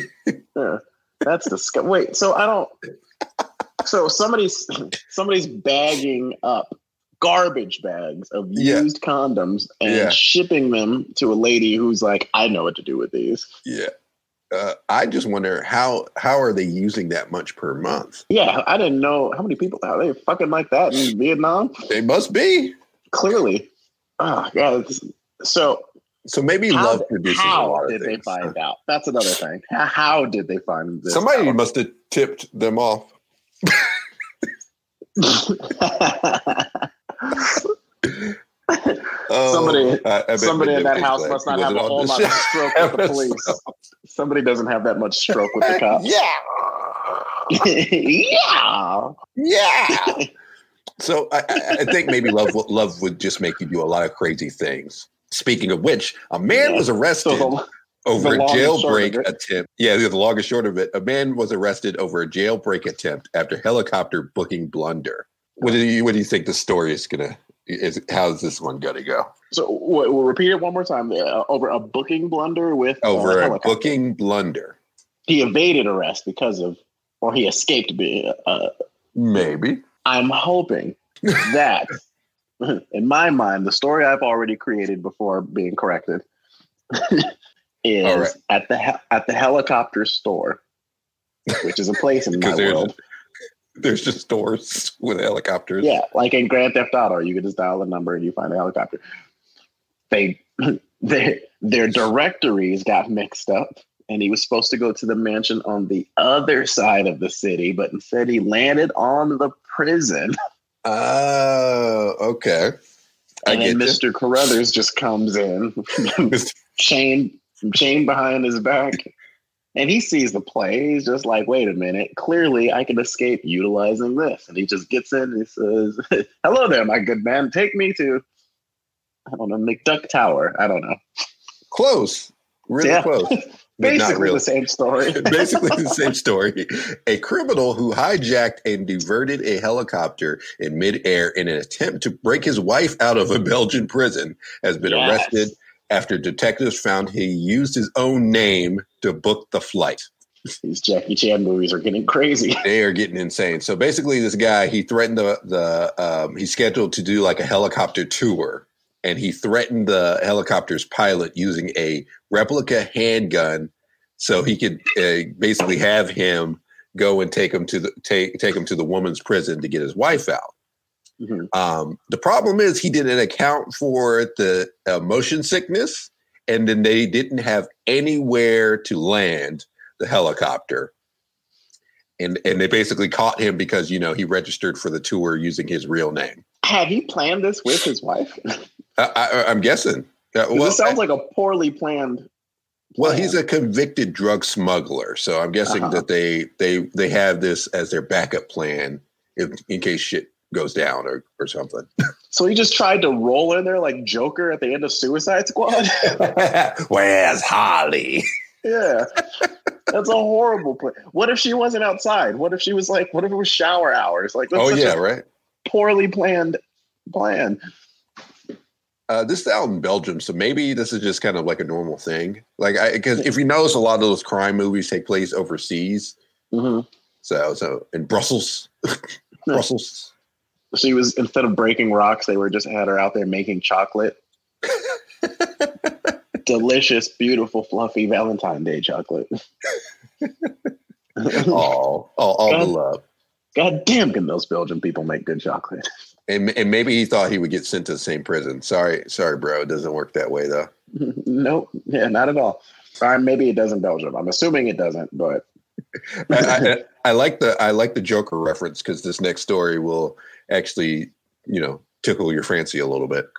Yeah, that's disgusting. Wait, so I don't. So somebody's somebody's bagging up garbage bags of
Yeah.
used condoms and
Yeah.
shipping them to a lady who's like, I know what to do with these.
Yeah. Uh, I just wonder how how are they using that much per month?
Yeah, I didn't know how many people are they fucking like that in Vietnam.
They must be.
Clearly, oh god. So
So maybe
how,
love produces a
how
lot of
did they find out? That's another thing. How, did they find this?
Somebody
out?
must have tipped them off. Oh,
Somebody-
I- I
Somebody in that house
glad
must not have a whole lot of stroke with the police. Somebody doesn't have that much stroke with the cops.
yeah,
yeah.
yeah. So I, I I think maybe love love would just make you do a lot of crazy things. Speaking of which, a man
Yeah.
was arrested
So
over a
long and short
jailbreak attempt. Yeah, the long and short of it, a man was arrested over a jailbreak attempt after helicopter booking blunder. What do you what do you think the story is gonna is? How's this one gonna go?
so we'll, we'll repeat it one more time. Uh, over a booking blunder with
Over
uh,
a booking blunder,
He evaded arrest because of, or he escaped. Uh,
maybe.
I'm hoping that, in my mind, the story I've already created before being corrected is
right.
at the he- at the helicopter store, which is a place in my
there's
world.
there's just stores with helicopters.
Yeah, like in Grand Theft Auto, you can just dial a number and you find a helicopter. They, they their directories got mixed up, and he was supposed to go to the mansion on the other side of the city, but instead he landed on the prison.
Oh, okay. I
and then Mr. Carruthers just comes in, chain chain behind his back, and he sees the play. He's just like, "Wait a minute! Clearly, I can escape utilizing this." And he just gets in. And he says, "Hello there, my good man. Take me to I don't know McDuck Tower. I don't know.
Close. Really
Yeah.
close. But not
Basically
really.
the same story.
Basically the same story. A criminal who hijacked and diverted a helicopter in midair in an attempt to break his wife out of a Belgian prison has been
Yes.
arrested after detectives found he used his own name to book the flight.
These Jackie Chan movies are getting crazy.
They are getting insane. So basically, this guy he threatened the the um, he's scheduled to do like a helicopter tour, and he threatened the helicopter's pilot using a replica handgun, so he could uh, basically have him go and take him to the take take him to the woman's prison to get his wife out.
Mhm.
Um, the problem is he didn't account for the uh, motion sickness, and then they didn't have anywhere to land the helicopter. And and they basically caught him because you know he registered for the tour using his real name.
Had he planned this with his wife?
I, I, I'm guessing. Uh, well,
this sounds like a poorly planned.
well, he's a convicted drug smuggler, so I'm guessing
Uh-huh.
that they they they have this as their backup plan if, in case shit goes down or or something.
So he just tried to roll in there like Joker at the end of Suicide Squad.
Where's Harley?
yeah, that's a horrible plan. What if she wasn't outside? What if she was like? What if it was shower hours? Like,
Oh yeah, right.
poorly planned plan.
Uh, this is out in Belgium, so maybe this is just kind of like a normal thing. Like, I because if you notice, a lot of those crime movies take place overseas.
Mhm.
So, so in Brussels, Brussels.
She was instead of breaking rocks, they were just had her out there making chocolate. Delicious, beautiful, fluffy Valentine Day chocolate.
all, all, all the love.
God damn, can those Belgian people make good chocolate?
And, and maybe he thought he would get sent to the same prison. Sorry, sorry, bro. It doesn't work that way, though.
nope, yeah, not at all. Or maybe it does in Belgium. I'm assuming it doesn't, but
I, I, I like the I like the Joker reference because this next story will actually, you know, tickle your fancy a little bit.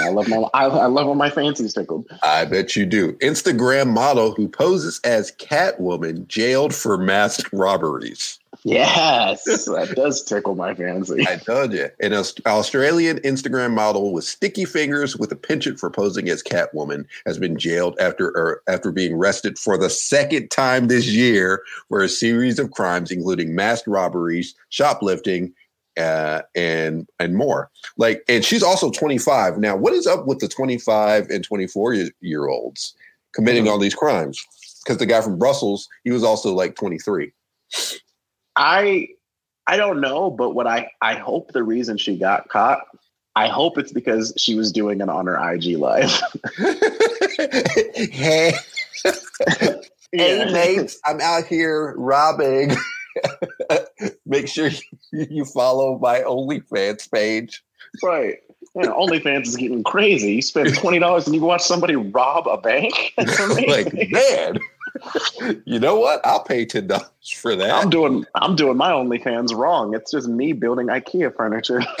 I love my I, I love when my fancy's tickled.
I bet you do. Instagram model who poses as Catwoman jailed for masked robberies.
Yes, that does tickle my fancy.
I told you. An Australian Instagram model with sticky fingers with a penchant for posing as Catwoman has been jailed after er, after being arrested for the second time this year for a series of crimes, including masked robberies, shoplifting, uh, and and more. Like, and she's also 25 now. What is up with the 25 and 24 year, year olds committing all these crimes? Because the guy from Brussels, he was also like 23.
I I don't know, but what I I hope the reason she got caught, I hope it's because she was doing it on her IG live.
hey, hey, mates, I'm out here robbing. Make sure you, follow my OnlyFans page.
Right. Yeah, OnlyFans is getting crazy. You spend twenty dollars and you watch somebody rob a bank.
Like, man, you know what? I'll pay ten dollars for that.
I'm doing I'm doing my OnlyFans wrong. It's just me building IKEA furniture.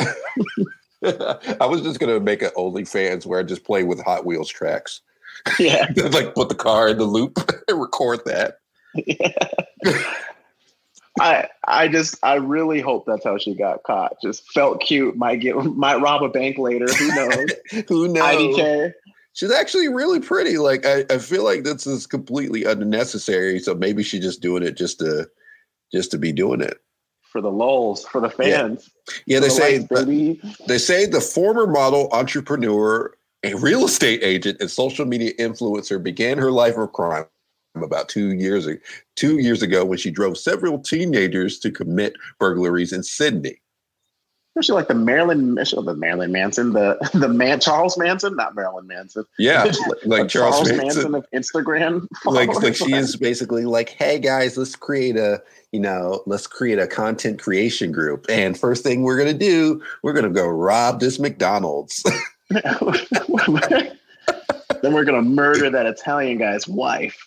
I was just gonna make an OnlyFans where I just play with Hot Wheels tracks.
yeah.
like put the car in the loop and record that.
I I just I really hope that's how she got caught. Just felt cute. Might get might rob a bank later. Who knows?
Who knows?
IDK.
She's actually really pretty. Like I, I feel like this is completely unnecessary. So maybe she's just doing it just to just to be doing it.
For the lulls, for the fans.
Yeah,
For
they
the
say they say the former model, entrepreneur, a real estate agent, and social media influencer began her life of crime about two years ago. Two years ago, when she drove several teenagers to commit burglaries in Sydney.
She like the Marilyn uh, the Marilyn Manson, the the man Charles Manson, not Marilyn Manson.
Yeah,
Like
like Charles, Manson.
Manson of Instagram.
like like she is basically like hey guys let's create a you know let's create a content creation group and first thing we're gonna do we're gonna go rob this mcdonald's
then we're gonna murder that Italian guy's wife.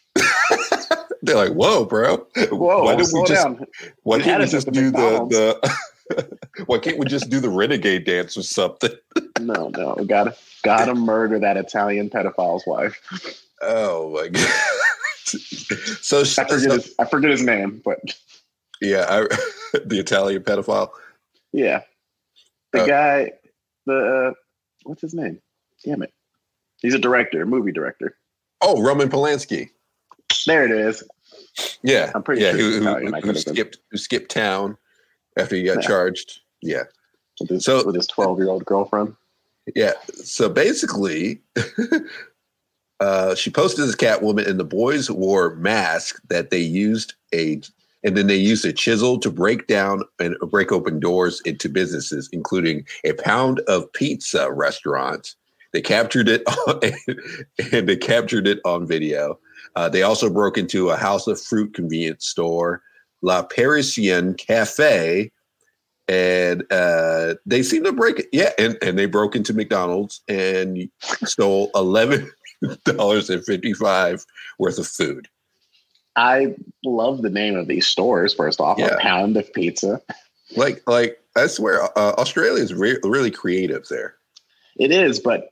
they're like whoa bro
Whoa,
why don't we just
down.
why can't we just do the, the why can't we just do the renegade dance or something?
No, no, we gotta gotta murder that Italian pedophile's wife.
oh my god. So,
I forget
so
his, I forget his name, but
yeah I, the italian pedophile?
Yeah, the
Uh,
guy, the uh, what's his name? Damn it, he's a director, movie director.
oh roman polanski.
There it is.
Yeah,
I'm pretty
yeah,
sure
who,
he's
who- who skipped who skipped town after he got
Yeah.
charged. Yeah,
With his,
So-
with his twelve year old girlfriend.
yeah. So basically, uh, she posted as Catwoman, and the boys wore masks that they used a, and then they used a chisel to break down and break open doors into businesses, including a pound of pizza restaurant. They captured it, on, and they captured it on video. Uh, they also broke into a house of fruit convenience store, La Parisienne Cafe, and uh, they seem to break it. Yeah, and, and they broke into McDonald's and stole eleven dollars and fifty five worth of food.
I love the name of these stores. First off,
Yeah.
a pound of pizza.
Like, like I swear, uh, Australia is re- really creative there.
It is, but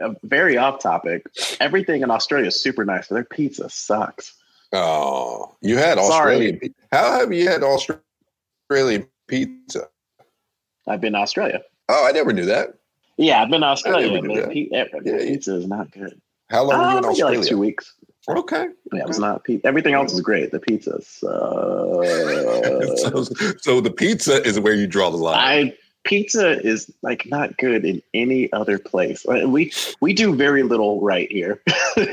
uh, very off topic. Everything in Australia is super nice, but their pizza sucks.
Oh, you had Australian. pi- How have you had Australian pizza?
I've been to Australia.
Oh, I never knew that.
Yeah, I've been to Australia.
never knew
Their,
that.
pi- their
Yeah,
pizza is not good.
How long were you
Uh,
in Australia?
like two weeks.
Okay.
Yeah, it was not pizza. Everything else is great. The pizza
so, so the pizza is where you draw the line.
I pizza is like not good in any other place. Uh, We we do very little right here.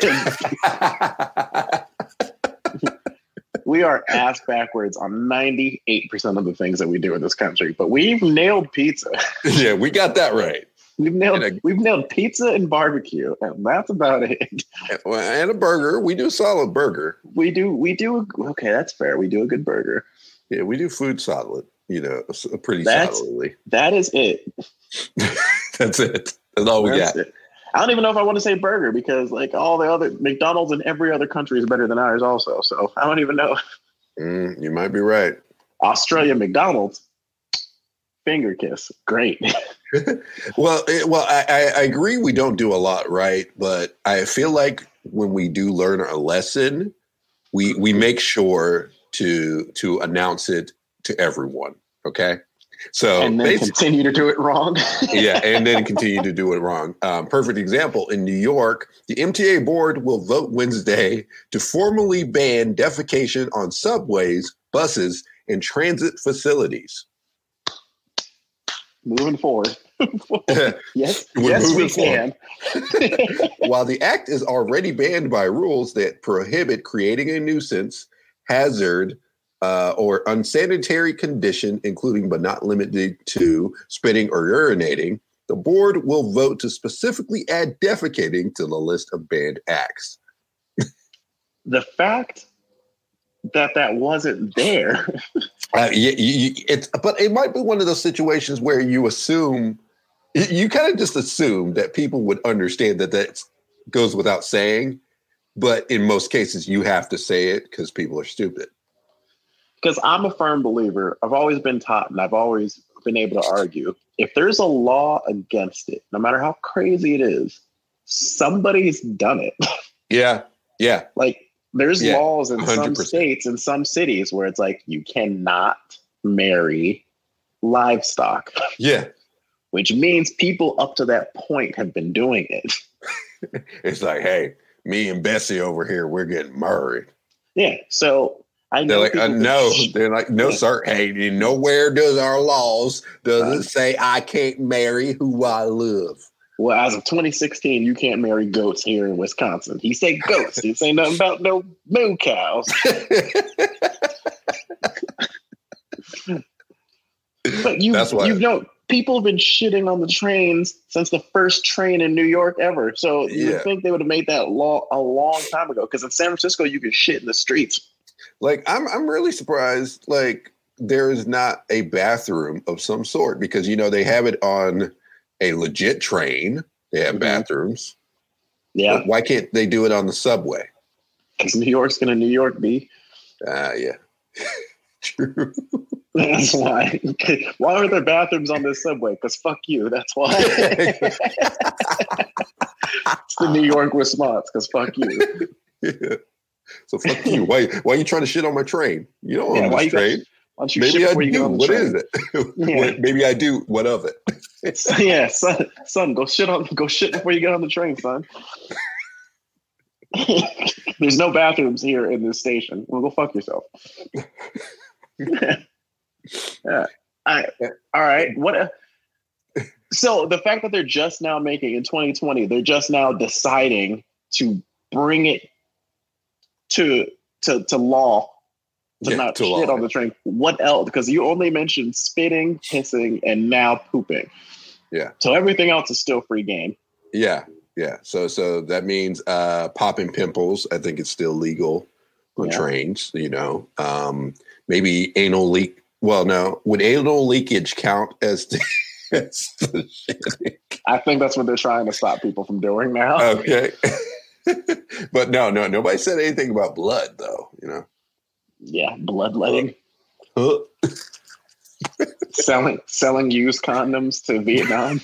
we are ass backwards on ninety eight percent of the things that we do in this country, but we've nailed pizza.
yeah, we got that right.
We've nailed
a-
we've nailed pizza and barbecue, and that's about it.
And a burger. We do a solid burger.
We do we do okay. That's fair. We do a good burger.
Yeah, we do food solid. You know, pretty
That's-
solidly.
That is it.
That's it. That's all we
That's
got.
it. I don't even know if I want to say burger because like all the other McDonald's in every other country is better than ours also. So I don't even know.
Mm, you might be right.
Australia McDonald's finger kiss. Great.
Well, it, well, I, I, I agree. We don't do a lot right, but I feel like when we do learn a lesson, we we make sure to to announce it to everyone. Okay. So
and then continue to do it wrong.
yeah, and then continue to do it wrong. Um, perfect example in New York, the MTA board will vote Wednesday to formally ban defecation on subways, buses, and transit facilities.
Moving forward. yes,
We're
yes, we
forward.
can.
While the act is already banned by rules that prohibit creating a nuisance, hazard, uh, or unsanitary condition, including but not limited to spitting or urinating, the board will vote to specifically add defecating to the list of banned acts.
the fact that that wasn't there.
Uh, you, you, it's, but it might be one of those situations where you assume, you kind of just assume that people would understand that that goes without saying. But in most cases, you have to say it because people are stupid.
Because I'm a firm believer. I've always been taught, and I've always been able to argue. If there's a law against it, no matter how crazy it is, somebody's done it.
Yeah, yeah,
like there's
Yeah,
laws in some
100%.
states and some cities where it's like you cannot marry livestock,
yeah.
which means people up to that point have been doing it.
It's like, hey, me and Bessie over here, we're getting married.
Yeah. So I
They're like, uh, no. They're like, no, sir. Hey, nowhere does our laws does
Right.
it say I can't marry who I love.
Well, as of 2016, you can't marry goats here in Wisconsin. He said goats. He say nothing about no moo cows. But you,
That's why-
you know, people have been shitting on the trains since the first train in New York ever. So you
Yeah.
would think they would have made that law a long time ago. Because in San Francisco, you can shit in the streets.
Like I'm I'm really surprised like there is not a bathroom of some sort because you know they have it on a legit train. They have
Mhm.
bathrooms.
Yeah,
But why can't they do it on the subway?
because New York's gonna New York be.
Ah, yeah. True.
That's why. why are there bathrooms on this subway? Because fuck you. That's why. it's the New York response. Because fuck you.
Yeah. So fuck you. Why why are you trying to shit on my train? You don't
Yeah,
own this
got-
train.
You
Maybe I
before you get
do. What is it?
Yeah.
Maybe I do. What of it?
yeah, son, son, go shit on, go shit before you get on the train, son. There's no bathrooms here in this station. Well, go fuck yourself. yeah. I, all right. What? A, so the fact that they're just now making in 2020, they're just now deciding to bring it to to to law to
Yeah,
not
to
shit
law.
on the train. What else? Because you only mentioned spitting, pissing, and now pooping.
Yeah.
So everything else is still free game.
Yeah, yeah. So so that means uh popping pimples. I think it's still legal on
Yeah.
trains. You know, um, maybe anal leak. Well, no. Would anal leakage count as the?
I think that's what they're trying to stop people from doing now.
Okay. but no, no. Nobody said anything about blood, though. You know.
yeah, bloodletting,
Huh?
selling selling used condoms to Vietnam.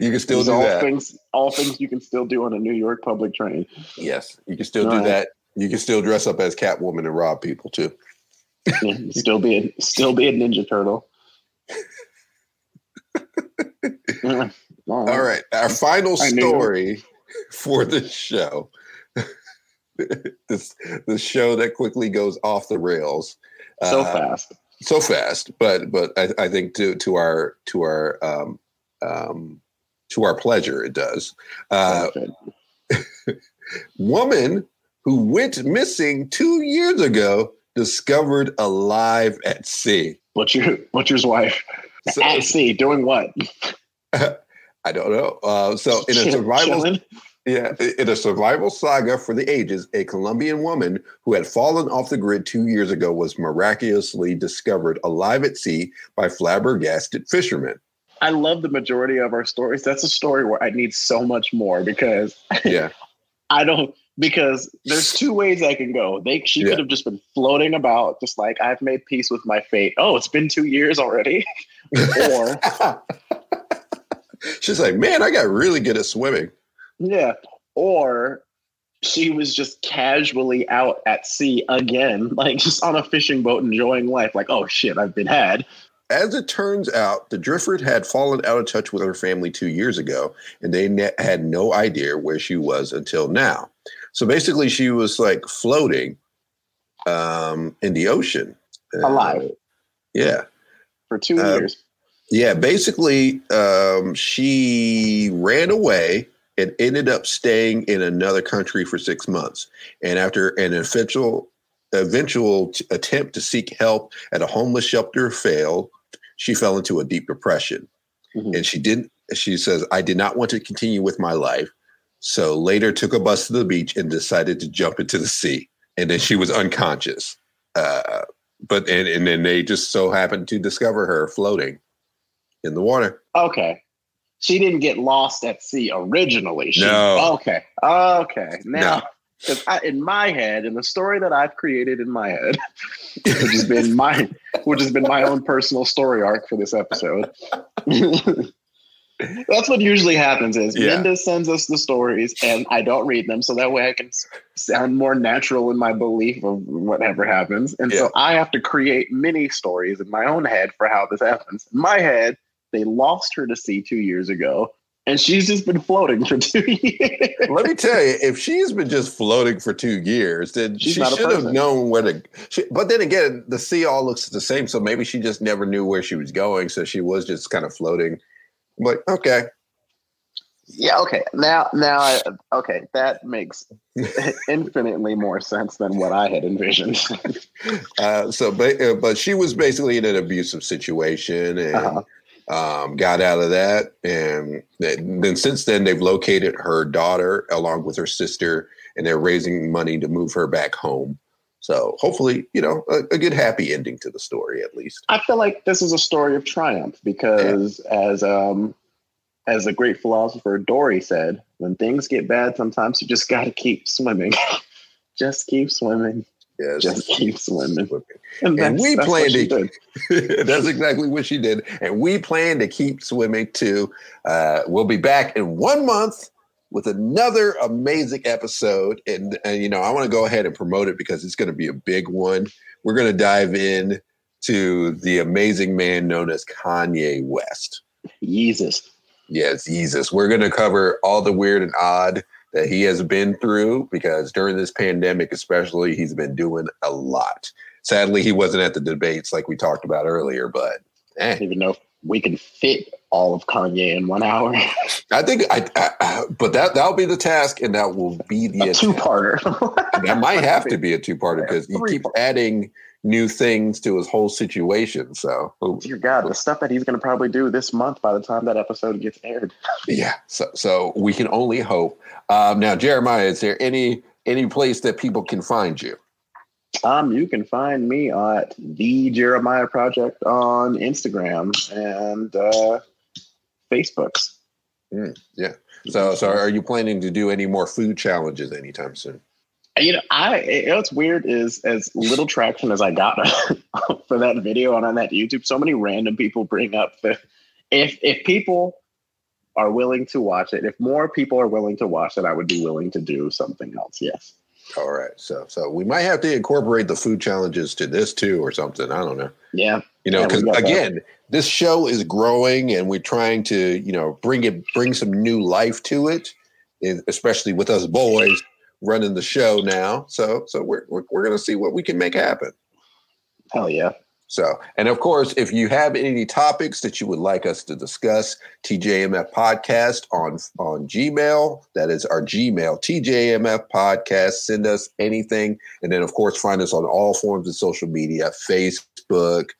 You can still do
all
that.
things all things you can still do on a New York public train.
Yes, you can still do
Right.
that. You can still dress up as Catwoman and rob people too.
Yeah, still be a, still be a ninja turtle.
All right, our final story for the show. this the show that quickly goes off the rails
So
Uh,
fast.
so fast, but but I, I think to to our to our um, um, to our pleasure it does. Uh, woman who went missing two years ago discovered alive at sea.
Butcher butcher's wife.
So-
At sea, doing what?
I don't know. Uh, so in a survival
Chilling?
Yeah, in a survival saga for the ages, a Colombian woman who had fallen off the grid two years ago was miraculously discovered alive at sea by flabbergasted fishermen.
I love the majority of our stories. That's a story where I need so much more because
Yeah,
I don't because there's two ways I can go. They she
Yeah.
could have just been floating about, just like I've made peace with my fate. Oh, it's been two years already. or
she's like, man, I got really good at swimming.
yeah. Or she was just casually out at sea again, like just on a fishing boat enjoying life. Like, oh shit, I've been had.
As it turns out, the Driftwood had fallen out of touch with her family two years ago, and they ne- had no idea where she was until now. So basically, she was like floating um, in the ocean. Uh,
Alive
yeah.
for two
Uh,
years.
Yeah. Basically, um, she ran away and ended up staying in another country for six months. And after an eventual, eventual t- attempt to seek help at a homeless shelter failed, she fell into a deep depression.
Mhm.
and she didn't she says i did not want to continue with my life so later took a bus to the beach and decided to jump into the sea and then she was unconscious uh, but and, and then they just so happened to discover her floating in the water
Okay. She didn't get lost at sea originally. She,
No.
Okay. Okay.
No.
Now, because in my head, in the story that I've created in my head, which has been my, which has been my own personal story arc for this episode. That's what usually happens is
Yeah.
Minda sends us the stories and I don't read them so that way I can sound more natural in my belief of whatever happens. And
Yeah.
so I have to create mini stories in my own head for how this happens. In my head, they lost her to sea two years ago and she's just been floating for two years.
let me tell you if she's been just floating for two years then
She's
she should have known where to she, but then again the sea all looks the same so maybe she just never knew where she was going so she was just kind of floating I'm like okay
Yeah, okay. Now now I okay, that makes infinitely more sense than what I had envisioned.
Uh, so, ba- uh, but she was basically in an abusive situation and
Uh-huh.
Um, got out of that. And then since then, they've located her daughter along with her sister, and they're raising money to move her back home. So, hopefully, you know, a, a good happy ending to the story at least.
I feel like this is a story of triumph because as um as the great philosopher Dory said, when things get bad, sometimes you just gotta keep swimming. just keep swimming.
Yes.
Just keep swimming.
And
that's-
we plan to-. That's exactly what she did. And we plan to keep swimming too. Uh, we'll be back in one month with another amazing episode. And, and you know, I want to go ahead and promote it because it's going to be a big one. We're going to dive in to the amazing man known as Kanye West.
Jesus.
Yes, Jesus. We're going to cover all the weird and odd that he has been through because during this pandemic, especially, he's been doing a lot. Sadly, he wasn't at the debates like we talked about earlier, but
I
eh,
don't even know if we can fit all of Kanye in one hour.
I think I, I, but that that'll be the task, and that will be the
two parter.
That might have to be a two-parter because he keeps adding new things to his whole situation. So
Dear God, the stuff that he's going to probably do this month by the time that episode gets aired.
yeah, so so we can only hope. Um, now, Jeremiah, is there any any place that people can find you?
Um, you can find me at the Jeremiah Project on Instagram and uh, Facebooks.
So, so are you planning to do any more food challenges anytime soon?
You know, I what's weird is as little traction as I got for that video and on that YouTube, so many random people bring up the if if people are willing to watch it, if more people are willing to watch it, I would be willing to do something else. Yes.
All right. So, so we might have to incorporate the food challenges to this too, or something. I don't know.
Yeah.
You know,
Yeah,
because
that.
again, this show is growing, and we're trying to, you know, bring it, bring some new life to it, especially with us boys running the show now. So, so we're we're, we're going to see what we can make happen.
Hell yeah.
So, and of course, if you have any topics that you would like us to discuss, TJMF podcast on on Gmail. That is our Gmail, TJMF podcast. Send us anything, and then of course, find us on all forms of social media, Facebook,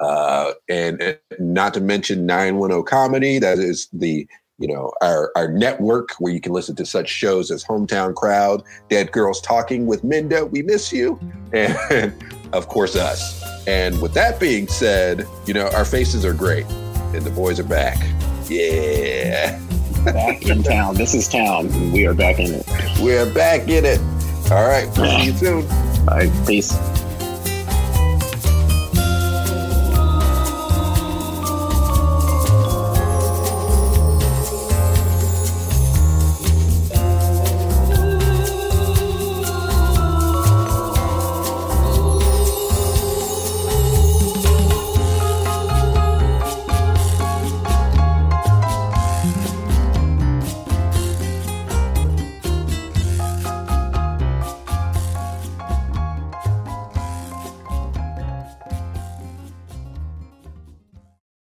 uh, and, and not to mention 910 Comedy. That is the you know our our network where you can listen to such shows as Hometown Crowd, Dead Girls Talking with Minda. We miss you, and of course us. And with that being said, you know, our faces are great and the boys are back. Yeah.
Back in town. This is town. We are back in it.
We're back in it. All right. See you soon.
All right. Peace.